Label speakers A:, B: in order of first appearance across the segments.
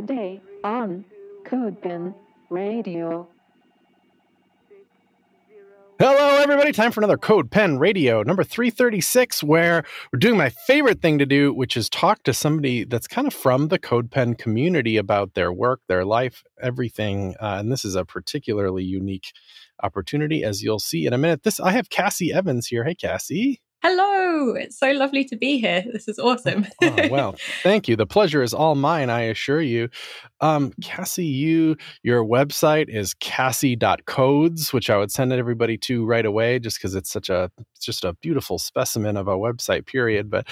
A: Today on CodePen Radio.
B: Hello, everybody. Time for another CodePen Radio, number 336, where we're doing my favorite thing to do, which is talk to somebody that's kind of from the CodePen community about their work, their life, everything. Uh, and this is a particularly unique opportunity, as you'll see in a minute. This I have Cassie Evans here. Hey, Cassie.
C: Hello, it's so lovely to be here. This is awesome.
B: oh, well, thank you. The pleasure is all mine, I assure you. Um, Cassie, you your website is cassie.codes, which I would send everybody to right away just because it's such a it's just a beautiful specimen of a website, period. But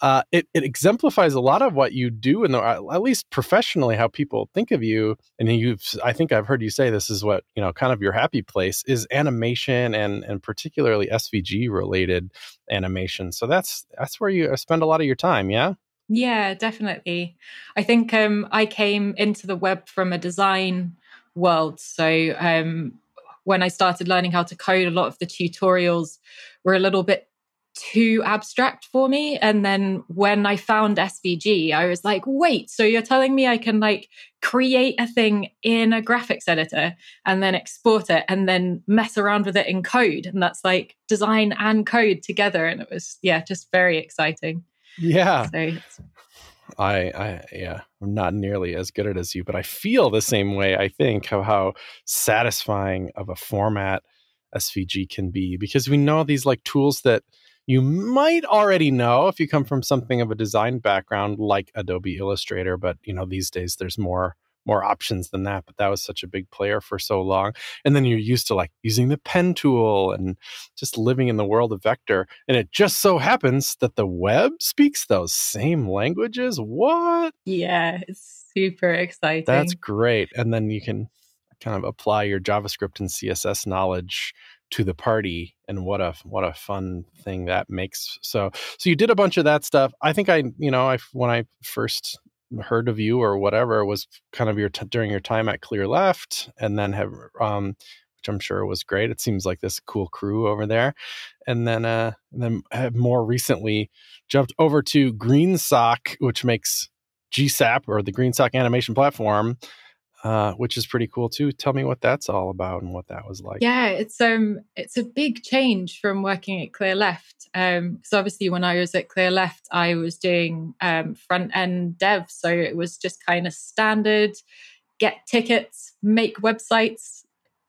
B: uh, it, it exemplifies a lot of what you do, and at least professionally, how people think of you. And you've, I think I've heard you say this is what you know, kind of your happy place is animation and and particularly SVG related animation. So that's that's where you spend a lot of your time, yeah.
C: Yeah, definitely. I think um, I came into the web from a design world. So um, when I started learning how to code, a lot of the tutorials were a little bit too abstract for me. And then when I found SVG, I was like, wait, so you're telling me I can like create a thing in a graphics editor and then export it and then mess around with it in code. And that's like design and code together. And it was, yeah, just very exciting.
B: Yeah. So, I, I, yeah, I'm not nearly as good at it as you, but I feel the same way. I think how how satisfying of a format SVG can be because we know these like tools that you might already know if you come from something of a design background like Adobe Illustrator, but you know these days there's more more options than that, but that was such a big player for so long. And then you're used to like using the pen tool and just living in the world of vector. And it just so happens that the web speaks those same languages. What?
C: Yeah, it's super exciting.
B: That's great. And then you can kind of apply your JavaScript and CSS knowledge to the party and what a what a fun thing that makes so so you did a bunch of that stuff i think i you know i when i first heard of you or whatever was kind of your t- during your time at Clearleft and then have um, which I'm sure was great. It seems like this cool crew over there, and then uh, and then have more recently jumped over to GreenSock, which makes GSAP or the GreenSock animation platform. Uh, which is pretty cool too. Tell me what that's all about and what that was like.
C: Yeah, it's um, it's a big change from working at Clearleft. um, obviously when I was at Clearleft, I was doing um, front end dev, so it was just kind of standard: get tickets, make websites,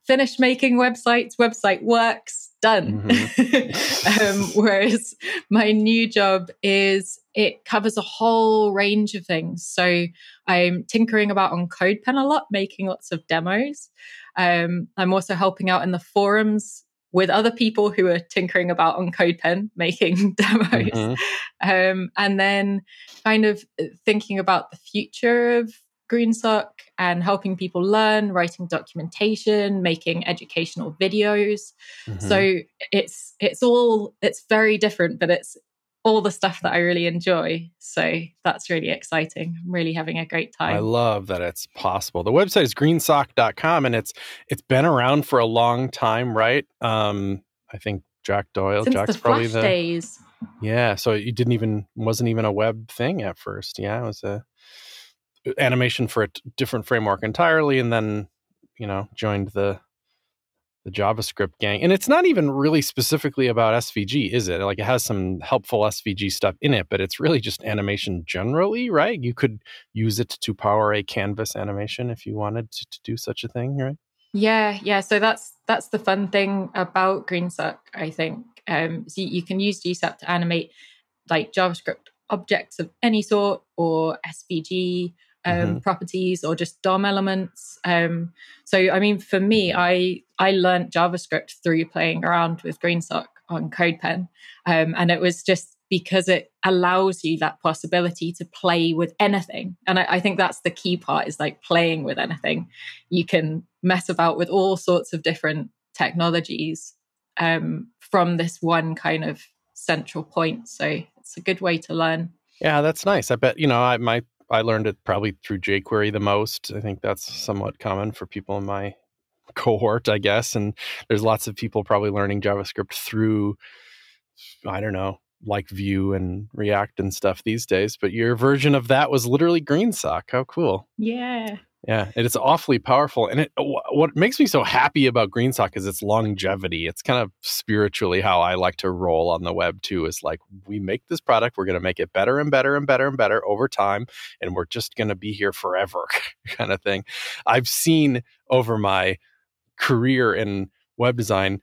C: finish making websites, website works, done. Mm-hmm. um, whereas my new job is it covers a whole range of things. So I'm tinkering about on CodePen a lot, making lots of demos. Um, I'm also helping out in the forums with other people who are tinkering about on CodePen, making demos, mm-hmm. um, and then kind of thinking about the future of GreenSock and helping people learn, writing documentation, making educational videos. Mm-hmm. So it's it's all it's very different, but it's all the stuff that I really enjoy. So that's really exciting. I'm really having a great time.
B: I love that it's possible. The website is greensock.com and it's it's been around for a long time, right? Um I think Jack Doyle,
C: Since
B: Jack's
C: the
B: probably the
C: days.
B: Yeah, so it didn't even wasn't even a web thing at first. Yeah, it was a animation for a t- different framework entirely and then, you know, joined the the JavaScript gang. And it's not even really specifically about SVG, is it? Like it has some helpful SVG stuff in it, but it's really just animation generally, right? You could use it to power a canvas animation if you wanted to, to do such a thing, right?
C: Yeah, yeah. So that's that's the fun thing about GreenSock, I think. Um, so you can use GSAP to animate like JavaScript objects of any sort or SVG um, mm-hmm. properties or just DOM elements. Um, so, I mean, for me, I I learned JavaScript through playing around with GreenSock on CodePen, um, and it was just because it allows you that possibility to play with anything. And I, I think that's the key part is like playing with anything. You can mess about with all sorts of different technologies um, from this one kind of central point. So it's a good way to learn.
B: Yeah, that's nice. I bet you know I, my I learned it probably through jQuery the most. I think that's somewhat common for people in my cohort, I guess. And there's lots of people probably learning JavaScript through, I don't know, like Vue and React and stuff these days, but your version of that was literally GreenSock. How cool!
C: Yeah.
B: Yeah, and it's awfully powerful. And it, what makes me so happy about GreenSock is its longevity. It's kind of spiritually how I like to roll on the web too. Is like we make this product, we're going to make it better and better and better and better over time, and we're just going to be here forever, kind of thing. I've seen over my career in web design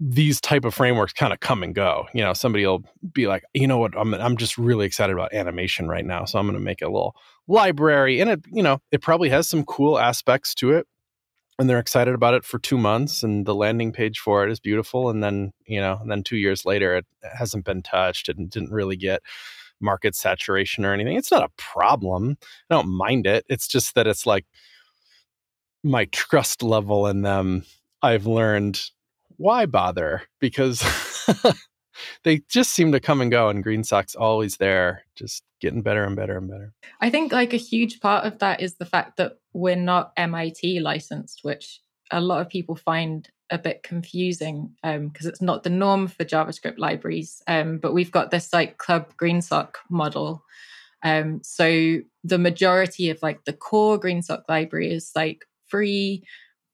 B: these type of frameworks kind of come and go. You know, somebody will be like, you know what, I'm I'm just really excited about animation right now, so I'm going to make a little library, and it you know it probably has some cool aspects to it, and they're excited about it for two months, and the landing page for it is beautiful, and then you know, and then two years later, it hasn't been touched and didn't really get market saturation or anything. It's not a problem. I don't mind it. It's just that it's like my trust level in them. I've learned why bother? Because they just seem to come and go, and Green GreenSock's always there, just getting better and better and better.
C: I think like a huge part of that is the fact that we're not MIT licensed, which a lot of people find a bit confusing because um, it's not the norm for JavaScript libraries. Um, but we've got this like Club GreenSock model. Um, so the majority of like the core GreenSock library is like free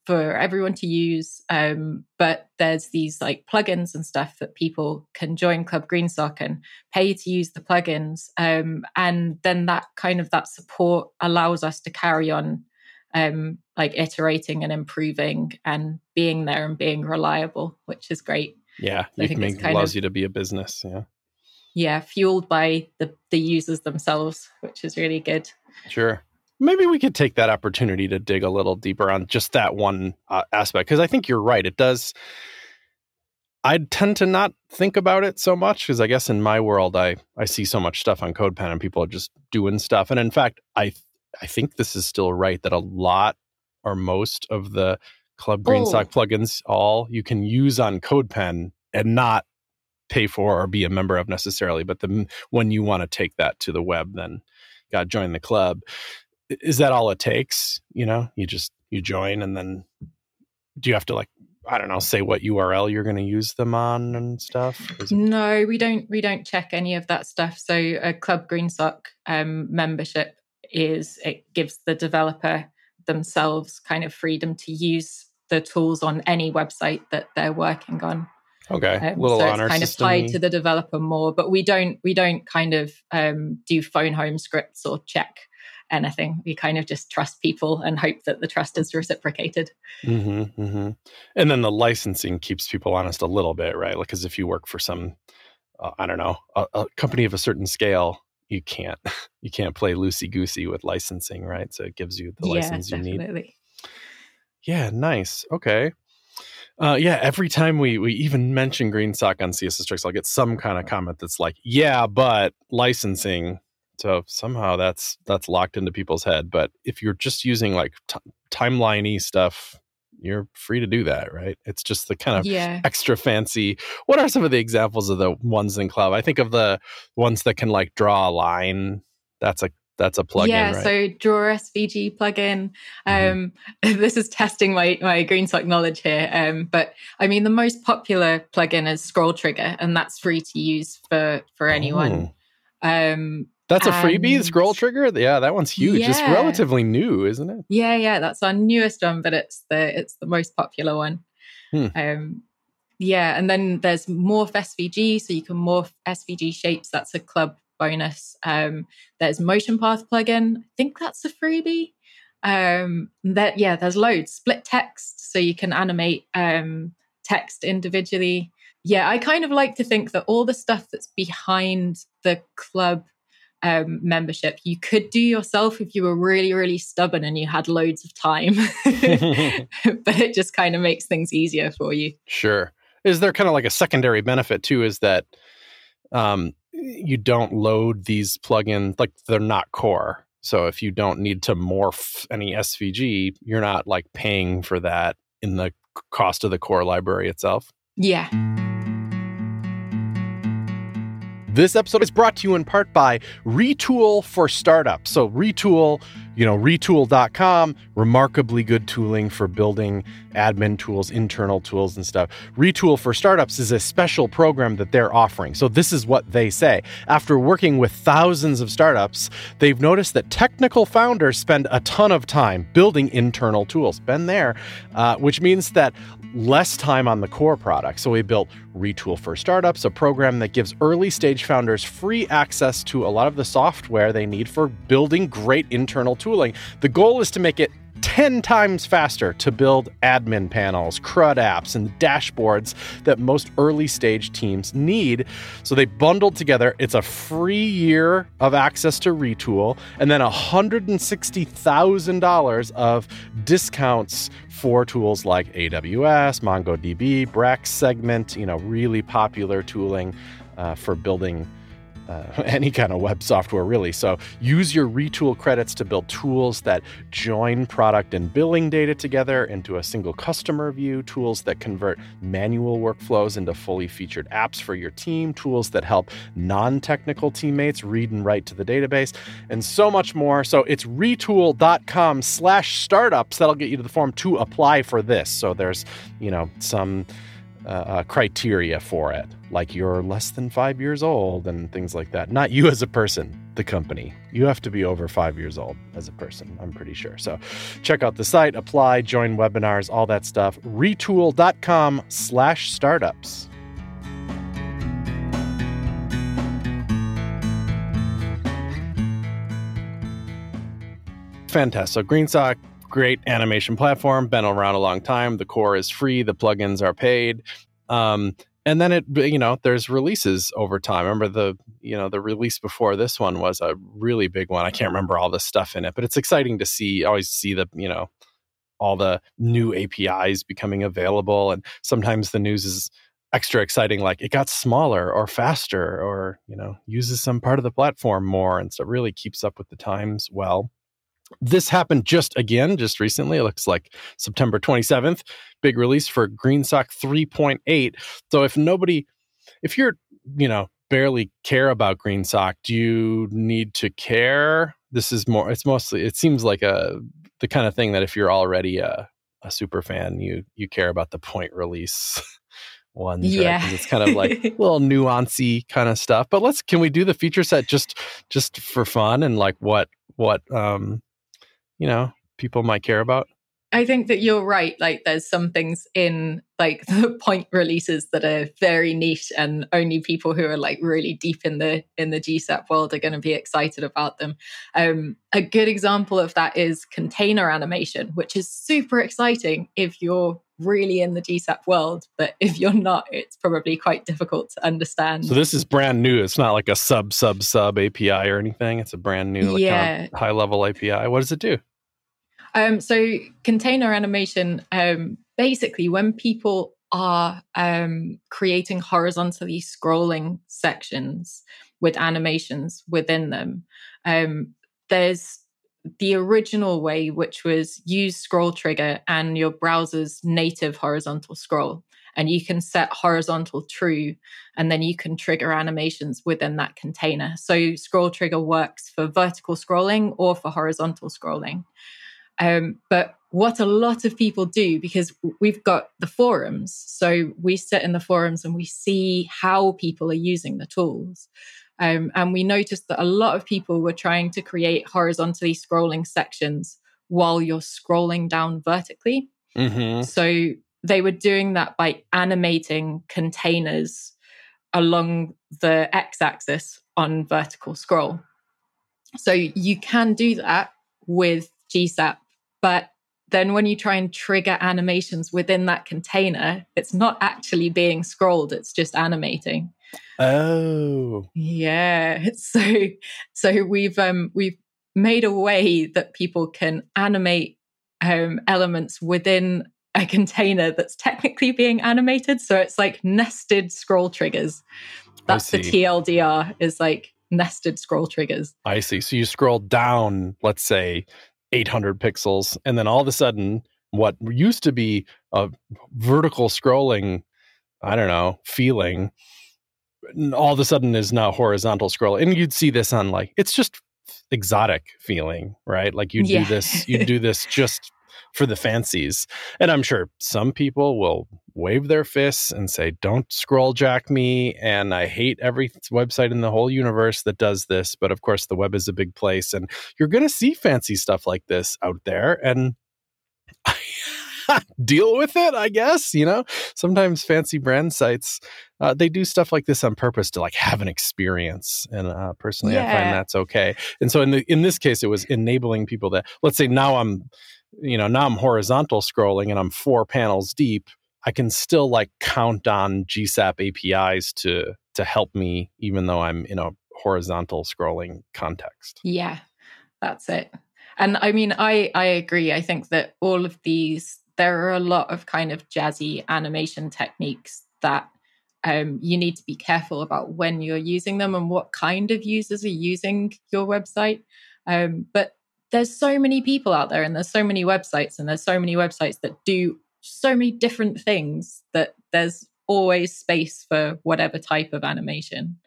C: for everyone to use. Um, but there's these like plugins and stuff that people can join Club GreenSock and pay to use the plugins. Um, and then that kind of that support allows us to carry on um, like iterating and improving and being there and being reliable, which is great.
B: Yeah, so it makes, allows of, you to be a business. Yeah.
C: Yeah, fueled by the the users themselves, which is really good.
B: Sure maybe we could take that opportunity to dig a little deeper on just that one uh, aspect because I think you're right. It does. I tend to not think about it so much because I guess in my world I I see so much stuff on CodePen and people are just doing stuff. And in fact, I I think this is still right that a lot or most of the Club GreenSock oh. plugins all you can use on CodePen and not pay for or be a member of necessarily. But the when you want to take that to the web, then got join the club is that all it takes? You know, you just you join and then do you have to like I don't know, say what URL you're going to use them on and stuff?
C: It- no, we don't. We don't check any of that stuff. So a Club GreenSock um, membership is it gives the developer themselves kind of freedom to use the tools on any website that they're working on.
B: Okay, um, little
C: so
B: honor
C: it's kind of tied to the developer more, but we don't we don't kind of um, do phone home scripts or check anything. We kind of just trust people and hope that the trust is reciprocated.
B: Mm-hmm, mm-hmm. And then the licensing keeps people honest a little bit, right? Like, because if you work for some, uh, I don't know, a, a, company of a certain scale, you can't you can't play loosey goosey with licensing, right? So it gives you the
C: yeah,
B: license you
C: definitely.
B: need. Yeah, nice. Okay. Uh, yeah, every time we we even mention GreenSock on CSS Tricks, I'll get some kind of comment that's like, "Yeah, but licensing." So somehow that's that's locked into people's head. But if you're just using like t- timeliney stuff, you're free to do that, right? It's just the kind of
C: yeah.
B: extra fancy. What are some of the examples of the ones in Club? I think of the ones that can like draw a line. That's a that's a plugin.
C: Yeah,
B: right?
C: so Draw SVG plugin. Um, mm-hmm. This is testing my my GreenSock knowledge here. Um, but I mean, the most popular plugin is Scroll Trigger, and that's free to use for for anyone. Oh. Um,
B: that's a freebie, scroll trigger. Yeah, that one's huge. Yeah. It's relatively new, isn't it?
C: Yeah, yeah, that's our newest one, but it's the it's the most popular one. Hmm. Um, yeah, and then there's morph SVG, so you can morph SVG shapes. That's a club bonus. Um, there's motion path plugin. I think that's a freebie. Um, that yeah, there's loads. Split text, so you can animate um, text individually. Yeah, I kind of like to think that all the stuff that's behind the club um, membership you could do yourself if you were really really stubborn and you had loads of time. But it just kind of makes things easier for you.
B: Sure. Is there kind of like a secondary benefit too is that um, you don't load these plugins like they're not core. So if you don't need to morph any svg you're not like paying for that in the cost of the core library itself?
C: Yeah
B: this episode is brought to you in part by Retool for Startups. So, Retool, you know, retool.com, remarkably good tooling for building admin tools, internal tools, and stuff. Retool for Startups is a special program that they're offering. So, this is what they say. After working with thousands of startups, they've noticed that technical founders spend a ton of time building internal tools. Been there, uh, which means that less time on the core product. So we built Retool for Startups, a program that gives early stage founders free access to a lot of the software they need for building great internal tooling. The goal is to make it 10 times faster to build admin panels, CRUD apps, and dashboards that most early stage teams need. So they bundled together. It's a free year of access to Retool and then $160,000 of discounts for tools like AWS, MongoDB, Brex, Segment, you know, really popular tooling uh, for building uh, any kind of web software, really. So use your retool credits to build tools that join product and billing data together into a single customer view, tools that convert manual workflows into fully featured apps for your team, tools that help non technical teammates read and write to the database, and so much more. So it's retool.com slash startups that'll get you to the form to apply for this. So there's, you know, some uh, criteria for it, like you're less than five years old and things like that. Not you as a person, the company. You have to be over five years old as a person, I'm pretty sure. So check out the site, apply, join webinars, all that stuff. Retool.com slash startups. Fantastic. So GreenSock great animation platform, been around a long time. The core is free, the plugins are paid. Um, and then it you know there's releases over time. Remember the you know the release before this one was a really big one. I can't remember all the stuff in it but it's exciting to see always see the you know all the new apis becoming available. And sometimes the news is extra exciting like it got smaller or faster or you know uses some part of the platform more. And so it really keeps up with the times well this happened just again, just recently. It looks like September 27th, big release for GreenSock 3.8. So if nobody, if you're, you know, barely care about GreenSock, do you need to care? This is more, it's mostly, it seems like a, the kind of thing that if you're already a, a super fan, you, you care about the point release. ones yeah right? it's kind of like little nuancy kind of stuff but let's can we do the feature set just just for fun and like what what um you know people might care about
C: I think that you're right. Like, there's some things in like the point releases that are very niche, and only people who are like really deep in the in the GSAP world are going to be excited about them. Um, a good example of that is container animation, which is super exciting if you're really in the GSAP world. But if you're not, it's probably quite difficult to understand.
B: So this is brand new. It's not like a sub sub sub API or anything. It's a brand new, like, yeah. kind of high level API. What does it do?
C: Um, so container animation, um, basically, when people are um, creating horizontally scrolling sections with animations within them, um, there's the original way, which was use scroll trigger and your browser's native horizontal scroll. And you can set horizontal true, and then you can trigger animations within that container. So, scroll trigger works for vertical scrolling or for horizontal scrolling. Um, but what a lot of people do, because we've got the forums, so we sit in the forums and we see how people are using the tools. Um, and we noticed that a lot of people were trying to create horizontally scrolling sections while you're scrolling down vertically. Mm-hmm. So they were doing that by animating containers along the x axis on vertical scroll. So you can do that with GSAP but then when you try and trigger animations within that container, it's not actually being scrolled, it's just animating.
B: Oh.
C: Yeah. So so we've um we've made a way that people can animate um elements within a container that's technically being animated. So it's like nested scroll triggers. That's the TLDR is like nested scroll triggers.
B: I see. So you scroll down, let's say 800 pixels and then all of a sudden what used to be a vertical scrolling i don't know feeling all of a sudden is now horizontal scroll and you'd see this on like it's just exotic feeling, right? Like you
C: Yeah.
B: do this, you do this just for the fancies. And I'm sure some people will wave their fists and say, Don't scroll jack me. And I hate every website in the whole universe that does this. But of course, the web is a big place and you're going to see fancy stuff like this out there. And deal with it, I guess. You know, sometimes fancy brand sites uh, they do stuff like this on purpose to like have an experience, and uh, personally, I find that's okay. And so in the in this case, it was enabling people that let's say now I'm, you know, now I'm horizontal scrolling and I'm four panels deep. I can still like count on GSAP APIs to to help me, even though I'm in a horizontal scrolling context.
C: Yeah, that's it. And I mean, I I agree. I think that all of these there are a lot of kind of jazzy animation techniques that um, you need to be careful about when you're using them and what kind of users are using your website. Um, but there's so many people out there, and there's so many websites, and there's so many websites that do so many different things that there's always space for whatever type of animation.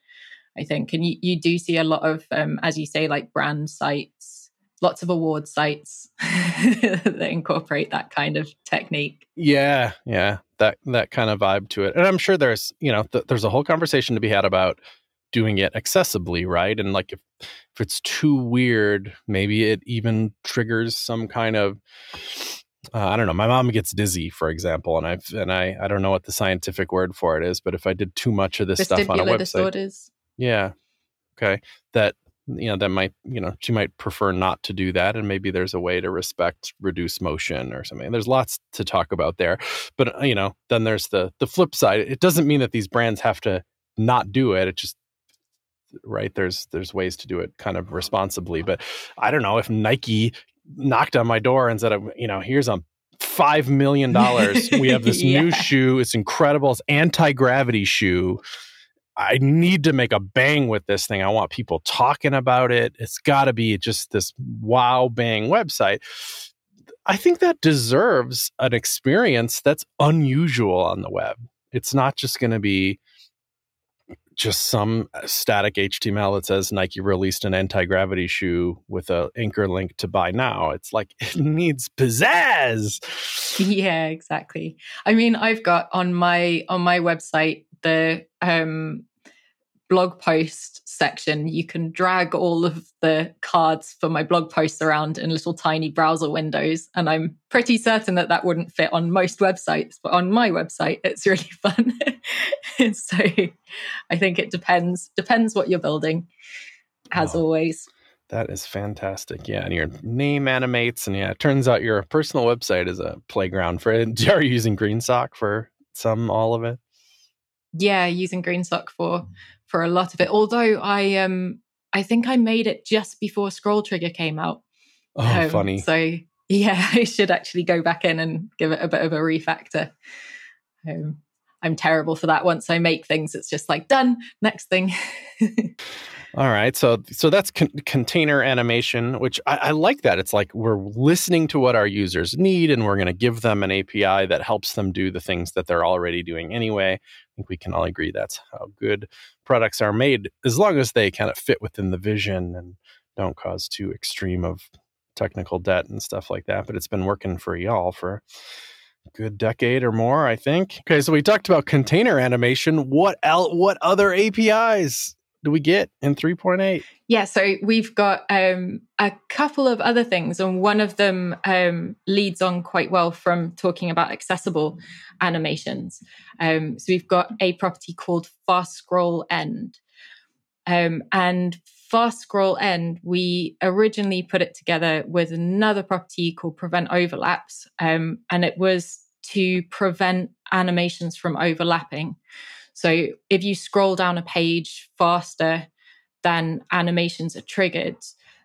C: I think, and you, you do see a lot of, um, as you say, like brand sites, lots of award sites that incorporate that kind of technique.
B: Yeah, yeah, that that kind of vibe to it. And I'm sure there's, you know, th- there's a whole conversation to be had about doing it accessibly, right? And like if if it's too weird, maybe it even triggers some kind of uh, I don't know. My mom gets dizzy, for example, and I've and I I don't know what the scientific word for it is, but if I did too much of this stuff on a website,
C: disorders.
B: yeah, okay, that you know that might you know she might prefer not to do that, and maybe there's a way to respect reduce motion or something. There's lots to talk about there, but uh, you know then there's the the flip side. It doesn't mean that these brands have to not do it. It just right there's there's ways to do it kind of responsibly but i don't know if nike knocked on my door and said you know here's a five million dollars we have this new shoe it's incredible it's anti-gravity shoe i need to make a bang with this thing. I want people talking about it. It's got to be just this wow bang website. I think that deserves an experience that's unusual on the web. It's not just going to be just some static HTML that says Nike released an anti gravity shoe with a anchor link to buy now. It's like it needs pizzazz.
C: yeah exactly. I mean i've got on my on my website the um blog post section you can drag all of the cards for my blog posts around in little tiny browser windows and i'm pretty certain that that wouldn't fit on most websites but on my website it's really fun so i think it depends depends what you're building as
B: Oh.
C: always
B: That is fantastic. Yeah. And your name animates. And yeah, it turns out your personal website is a playground for it. Are you using GreenSock for some, all of it?
C: yeah using greensock for for a lot of it although i um i think i made it just before scroll trigger came out
B: Oh,
C: Um,
B: funny.
C: so yeah i should actually go back in and give it a bit of a refactor um, i'm terrible for that once i make things it's just like done next thing
B: All right, so so that's con- container animation, which I, I like. That it's like we're listening to what our users need, and we're going to give them an API that helps them do the things that they're already doing anyway. I think we can all agree that's how good products are made, as long as they kind of fit within the vision and don't cause too extreme of technical debt and stuff like that. But it's been working for y'all for a good decade or more, I think. Okay, so we talked about container animation. What el- What other APIs do we get in 3.8?
C: Yeah, so we've got um, a couple of other things, and one of them um, leads on quite well from talking about accessible animations. Um, so we've got a property called Fast Scroll End. Um, and Fast Scroll End, we originally put it together with another property called Prevent Overlaps, um, and it was to prevent animations from overlapping. So if you scroll down a page faster than animations are triggered,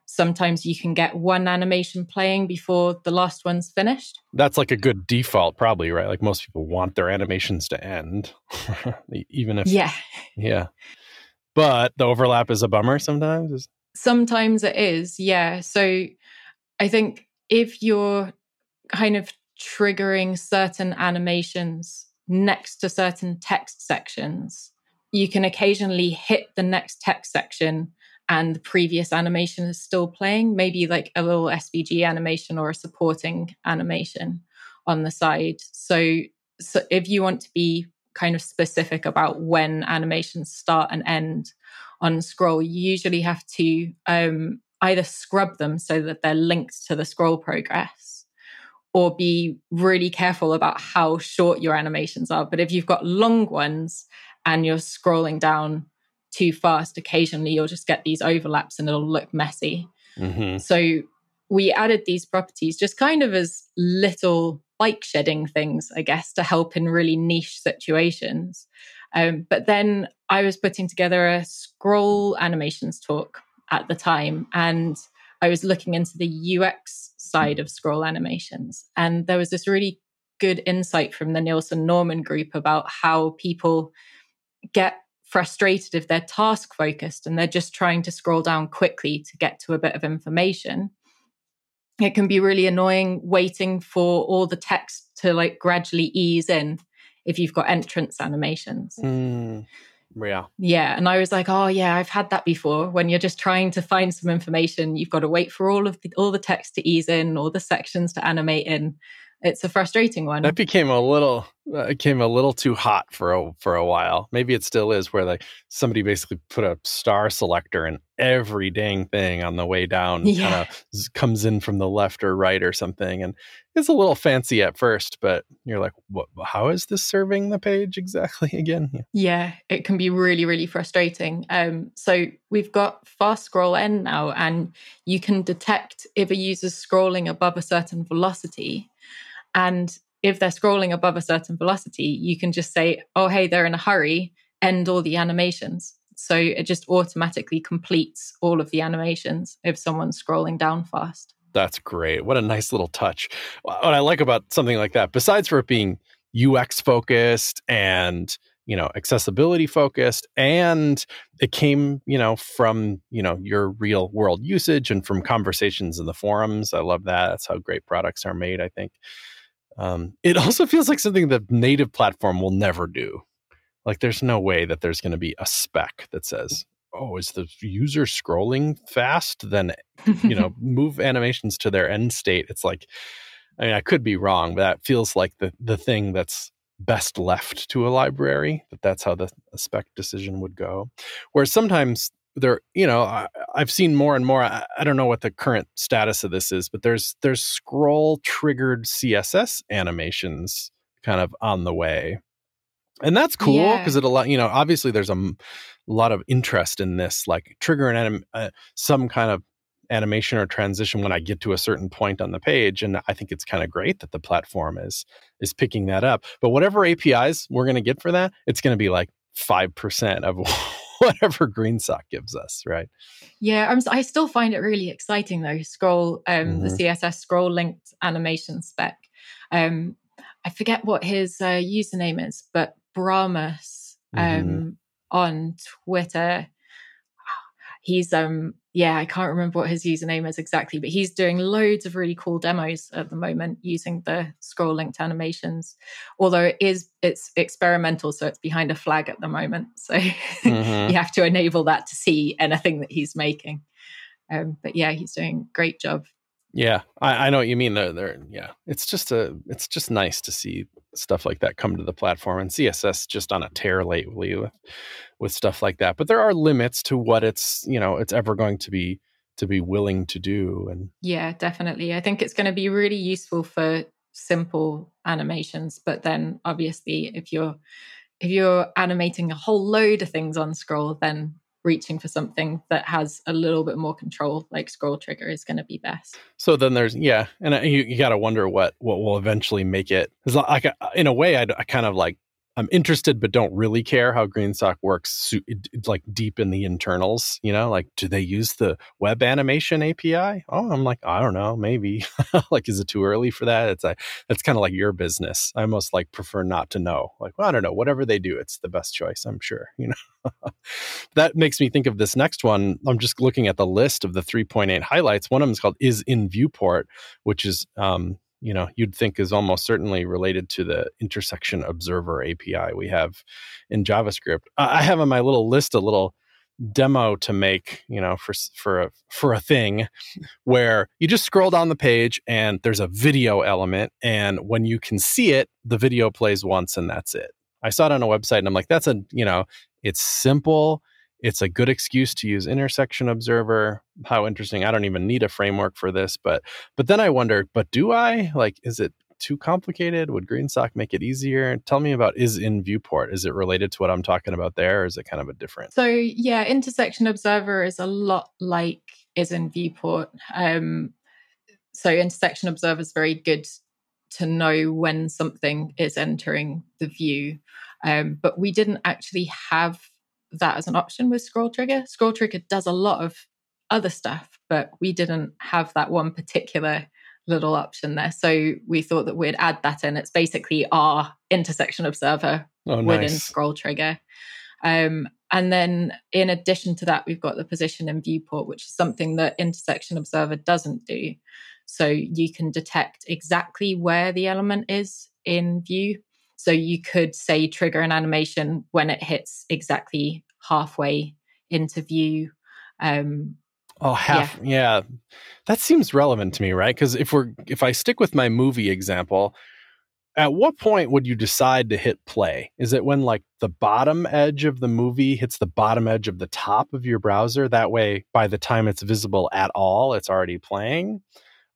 C: sometimes you can get one animation playing before the last one's finished.
B: That's like a good default, probably, right? Like most people want their animations to end, even if,
C: Yeah.
B: yeah. But the overlap is a bummer sometimes.
C: Sometimes it is, yeah. So I think if you're kind of triggering certain animations next to certain text sections, you can occasionally hit the next text section and the previous animation is still playing, maybe like a little SVG animation or a supporting animation on the side. So, so if you want to be kind of specific about when animations start and end on scroll, you usually have to um, either scrub them so that they're linked to the scroll progress or be really careful about how short your animations are. But if you've got long ones and you're scrolling down too fast, occasionally you'll just get these overlaps and it'll look messy. Mm-hmm. So we added these properties just kind of as little bike shedding things, I guess, to help in really niche situations. Um, but then I was putting together a scroll animations talk at the time, and I was looking into the UX side of scroll animations. And there was this really good insight from the Nielsen Norman group about how people get frustrated if they're task focused and they're just trying to scroll down quickly to get to a bit of information it can be really annoying waiting for all the text to like gradually ease in if you've got entrance animations.
B: Mm, yeah.
C: Yeah. And I was like, oh yeah, I've had that before. When you're just trying to find some information, you've got to wait for all of the all the text to ease in, all the sections to animate in it's a frustrating one.
B: That became a little uh, it came a little too hot for a for a while. Maybe it still is where like somebody basically put a star selector in every dang thing on the way down yeah. kind of comes in from the left or right or something and it's a little fancy at first, but you're like, what how is this serving the page exactly again?
C: Yeah, yeah it can be really really frustrating. Um so we've got fast scroll end now and you can detect if a user's scrolling above a certain velocity and if they're scrolling above a certain velocity, you can just say, oh, hey, they're in a hurry, end all the animations. So it just automatically completes all of the animations if someone's scrolling down fast.
B: That's great. What a nice little touch. What I like about something like that, besides for it being UX focused and you know accessibility focused and it came you know from you know your real world usage and from conversations in the forums i love that that's how great products are made i think um, it also feels like something the native platform will never do. Like there's no way that there's going to be a spec that says, "Oh, is the user scrolling fast?" Then you know, move animations to their end state. It's like, I mean, I could be wrong, but that feels like the the thing that's best left to a library. That that's how the spec decision would go. Whereas sometimes there you know I, have seen more and more I, I, don't know what the current status of this is but there's there's scroll triggered css animations kind of on the way and that's cool because yeah. it a lot you know obviously there's a, m- lot of interest in this like trigger an anim- uh, some kind of animation or transition when i get to a certain point on the page and i think it's kind of great that the platform is is picking that up but whatever apis we're going to get for that it's going to be like 5% of whatever GreenSock gives us, right?
C: Yeah, I'm, I still find it really exciting though. Scroll, um, mm-hmm. the CSS scroll linked animation spec. Um, I forget what his uh, username is, but Bramus um, mm-hmm. on Twitter he's um yeah, I can't remember what his username is exactly, but he's doing loads of really cool demos at the moment using the scroll linked animations. Although it is it's experimental, so it's behind a flag at the moment. So mm-hmm. you have to enable that to see anything that he's making. Um, but yeah, he's doing a great job.
B: Yeah, I, I know what you mean. There, there. Yeah, it's just a, it's just nice to see stuff like that come to the platform, and CSS just on a tear lately with with stuff like that. But there are limits to what it's you know it's ever going to be to be willing to do. And
C: yeah, definitely. I think it's going to be really useful for simple animations, but then obviously if you're if you're animating a whole load of things on scroll, then reaching for something that has a little bit more control like scroll trigger is going to be best
B: so then there's yeah and uh, you, you got to wonder what what will eventually make it like in a way I, I kind of like I'm interested, but don't really care how GreenSock works, like deep in the internals. You know, like do they use the web animation API? Oh, I'm like, I don't know, maybe. like, is it too early for that? It's like that's kind of like your business. I almost like prefer not to know. Like, well, I don't know. Whatever they do, it's the best choice. I'm sure. You know, that makes me think of this next one. I'm just looking at the list of the 3.8 highlights. One of them is called "Is in Viewport," which is um, you know you'd think is almost certainly related to the intersection observer API we have in JavaScript. I have on my little list a little demo to make, you know, for for a for a thing where you just scroll down the page and there's a video element and when you can see it, the video plays once and that's it. I saw it on a website and I'm like that's a, you know, it's simple, it's a good excuse to use intersection observer. How interesting. I don't even need a framework for this, but but then I wonder, but do I? Like is it too complicated? Would GreenSock make it easier? Tell me about is in viewport. Is it related to what I'm talking about there, or is it kind of a different?
C: So yeah, intersection observer is a lot like is in viewport. Um, so intersection observer is very good to know when something is entering the view, um, but we didn't actually have that as an option with scroll trigger. Scroll trigger does a lot of other stuff, but we didn't have that one particular little option there. So we thought that we'd add that in. It's basically our intersection observer oh, nice. within scroll trigger. Um, and then in addition to that, we've got the position in viewport, which is something that intersection observer doesn't do. So you can detect exactly where the element is in view. So you could say trigger an animation when it hits exactly halfway into view. Um,
B: Oh, half. Yeah. yeah. That seems relevant to me, right? Because if we're if I stick with my movie example, at what point would you decide to hit play? Is it when like the bottom edge of the movie hits the bottom edge of the top of your browser? That way, by the time it's visible at all, it's already playing?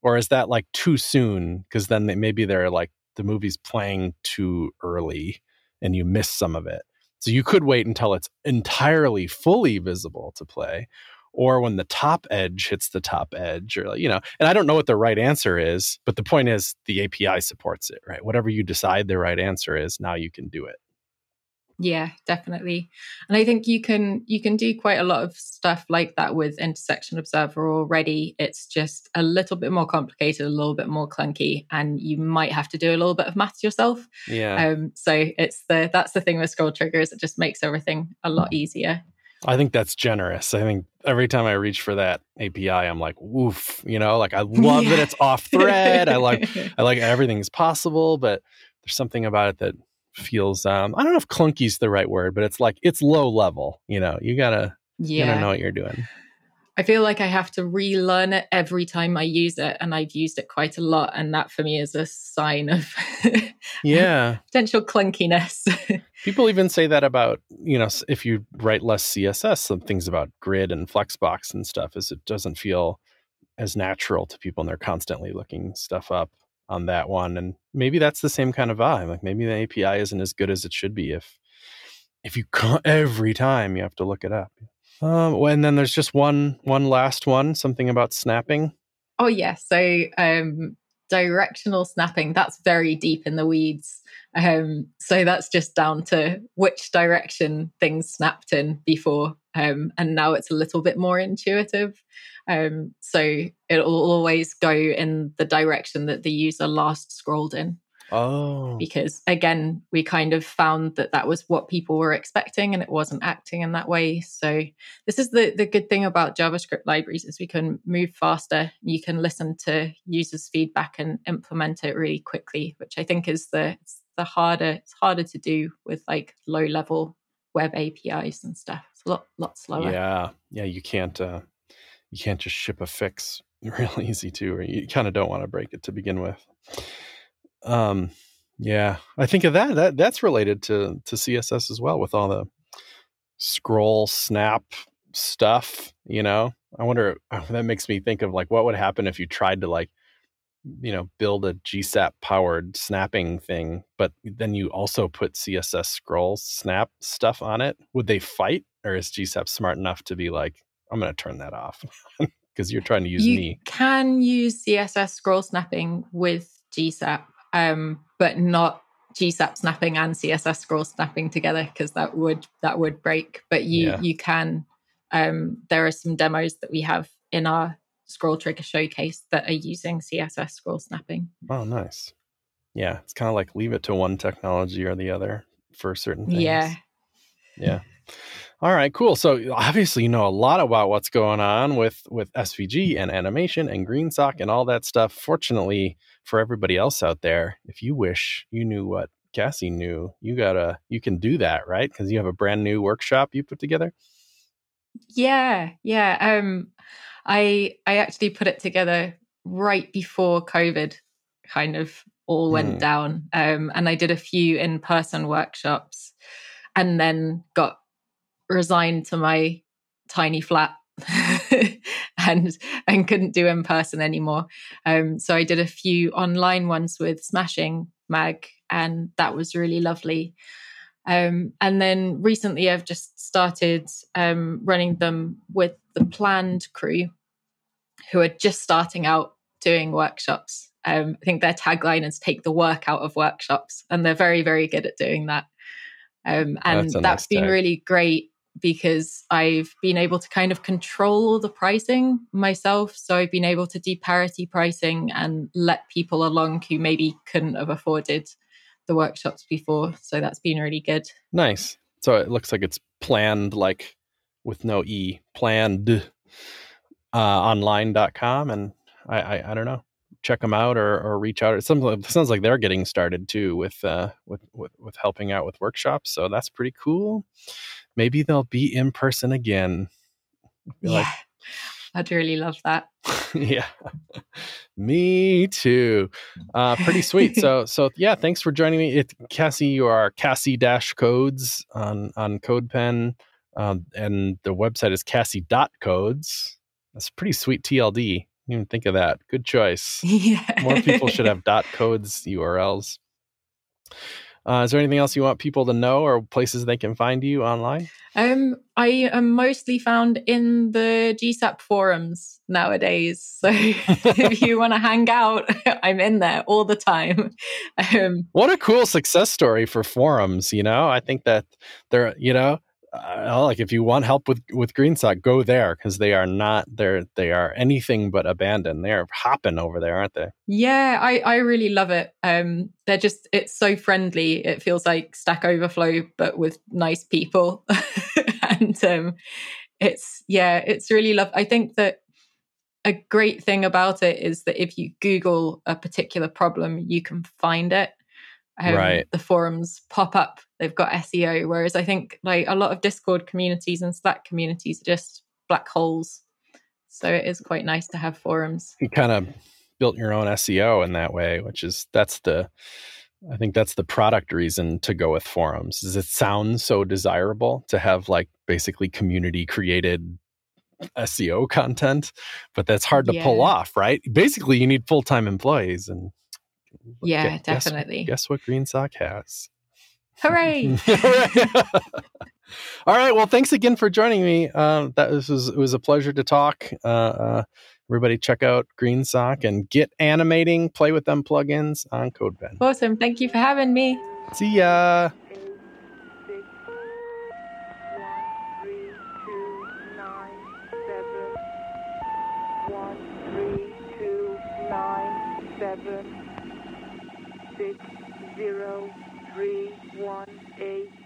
B: Or is that like too soon? Because then they, maybe they're like the movie's playing too early and you miss some of it. So you could wait until it's entirely fully visible to play or when the top edge hits the top edge or you know and i don't know what the right answer is but the point is the api supports it right? Whatever you decide the right answer is now you can do it
C: yeah definitely and i think you can you can do quite a lot of stuff like that with intersection observer already it's just a little bit more complicated a little bit more clunky and you might have to do a little bit of maths yourself
B: yeah
C: um so it's the that's the thing with scroll triggers it just makes everything a lot easier
B: I think that's generous. I think every time I reach for that API, I'm like, woof, you know, like I love yeah. that it's off thread. I like, I like everything's possible, but there's something about it that feels, um, I don't know if clunky is the right word, but it's like, it's low level, you know, you gotta, yeah. you gotta know what you're doing.
C: I feel like I have to relearn it every time I use it, and I've used it quite a lot, and that for me is a sign of
B: yeah
C: potential clunkiness.
B: People even say that about you know if you write less CSS, some things about grid and flexbox and stuff is it doesn't feel as natural to people, and they're constantly looking stuff up on that one, and maybe that's the same kind of vibe. Like maybe the API isn't as good as it should be if if you every time you have to look it up. Um, and then there's just one one last one, something about snapping.
C: Oh yeah, so um, directional snapping. That's very deep in the weeds. Um, so that's just down to which direction things snapped in before, um, and now it's a little bit more intuitive. Um, so it'll always go in the direction that the user last scrolled in.
B: Oh.
C: Because again, we kind of found that that was what people were expecting and it wasn't acting in that way. So this is the the good thing about JavaScript libraries is we can move faster. You can listen to users' feedback and implement it really quickly, which I think is the the harder it's harder to do with like low level web APIs and stuff. It's a lot lot slower.
B: Yeah. Yeah, you can't uh you can't just ship a fix real easy to or you kind of don't want to break it to begin with. Um, yeah, I think of that. That that's related to to CSS as well with all the scroll snap stuff. You know, I wonder. That makes me think of like what would happen if you tried to like you know build a gsap powered snapping thing but then you also put css scroll snap stuff on it would they fight or is gsap smart enough to be like i'm going to turn that off because you're trying to use me.
C: you
B: me
C: can use css scroll snapping with gsap um, but not GSAP snapping and CSS scroll snapping together because that would that would break. But you yeah. you can. Um, there are some demos that we have in our scroll trigger showcase that are using CSS scroll snapping.
B: Oh, nice. Yeah, it's kind of like leave it to one technology or the other for certain things.
C: Yeah.
B: Yeah. All right, cool. So obviously you know a lot about what's going on with with SVG and animation and GreenSock and all that stuff. Fortunately, for everybody else out there, if you wish you knew what Cassie knew, you gotta you can do that, right? Because you have a brand new workshop you put together.
C: Yeah, yeah. Um, I I actually put it together right before COVID kind of all went
B: Mm.
C: down, um, and I did a few in person workshops, and then got resigned to my tiny flat. and and couldn't do in person anymore. Um, so I did a few online ones with Smashing Mag, and that was really lovely. Um, and then recently, I've just started um, running them with the Pland crew, who are just starting out doing workshops. Um, I think their tagline is "Take the work out of workshops," and they're very, very good at doing that. Um, and
B: That's
C: that's
B: nice
C: been
B: tag.
C: really great because I've been able to kind of control the pricing myself. So I've been able to do parity pricing and let people along who maybe couldn't have afforded the workshops before. So that's been really good.
B: Nice. So it looks like it's Pland, like with no e, Pland uh, online.com. And I, I, I don't know, check them out or, or reach out. It sounds like, it sounds like they're getting started too with, uh, with, with, with helping out with workshops. So that's pretty cool. Maybe they'll be in person again.
C: Yeah.
B: like-
C: I'd really love that.
B: yeah. Me too. Uh pretty sweet. So so yeah thanks for joining me. It cassie you are cassie dash codes on on codepen um and the website is cassie dot codes that's a pretty sweet tld didn't even think of that. Good choice.
C: Yeah.
B: more people should have dot codes urls uh, is there anything else you want people to know or places they can find you online
C: Um, I am mostly found in the GSAP forums nowadays. So if you want to hang out, I'm in there all the time. Um,
B: what a cool success story for forums you know i think that they're you know uh, like if you want help with with greensock go there because they are not they're they are anything but abandoned they're hopping over there aren't they
C: yeah, I, I really love it. Um, they're just, it's so friendly. It feels like Stack Overflow, but with nice people. and um, it's, yeah, it's really love. I think that a great thing about it is that if you Google a particular problem, you can find it. Um,
B: Right.
C: The forums pop up. They've got SEO, whereas I think like a lot of Discord communities and Slack communities are just black holes. So it is quite nice to have forums.
B: you kind of built your own seo in that way which is that's the i think that's the product reason to go with forums is it sounds so desirable to have like basically community created seo content but that's hard to pull off right basically you need full-time employees and
C: Yeah,
B: guess-
C: definitely.
B: guess what greensock has
C: Hooray!
B: All right. Well, thanks again for joining me. Um, that was, was it was a pleasure to talk. Uh, uh, everybody, check out GreenSock and get animating. Play with them plugins on CodePen.
C: awesome. Thank you for having me.
B: See ya.
D: One three two nine seven six zero three one eight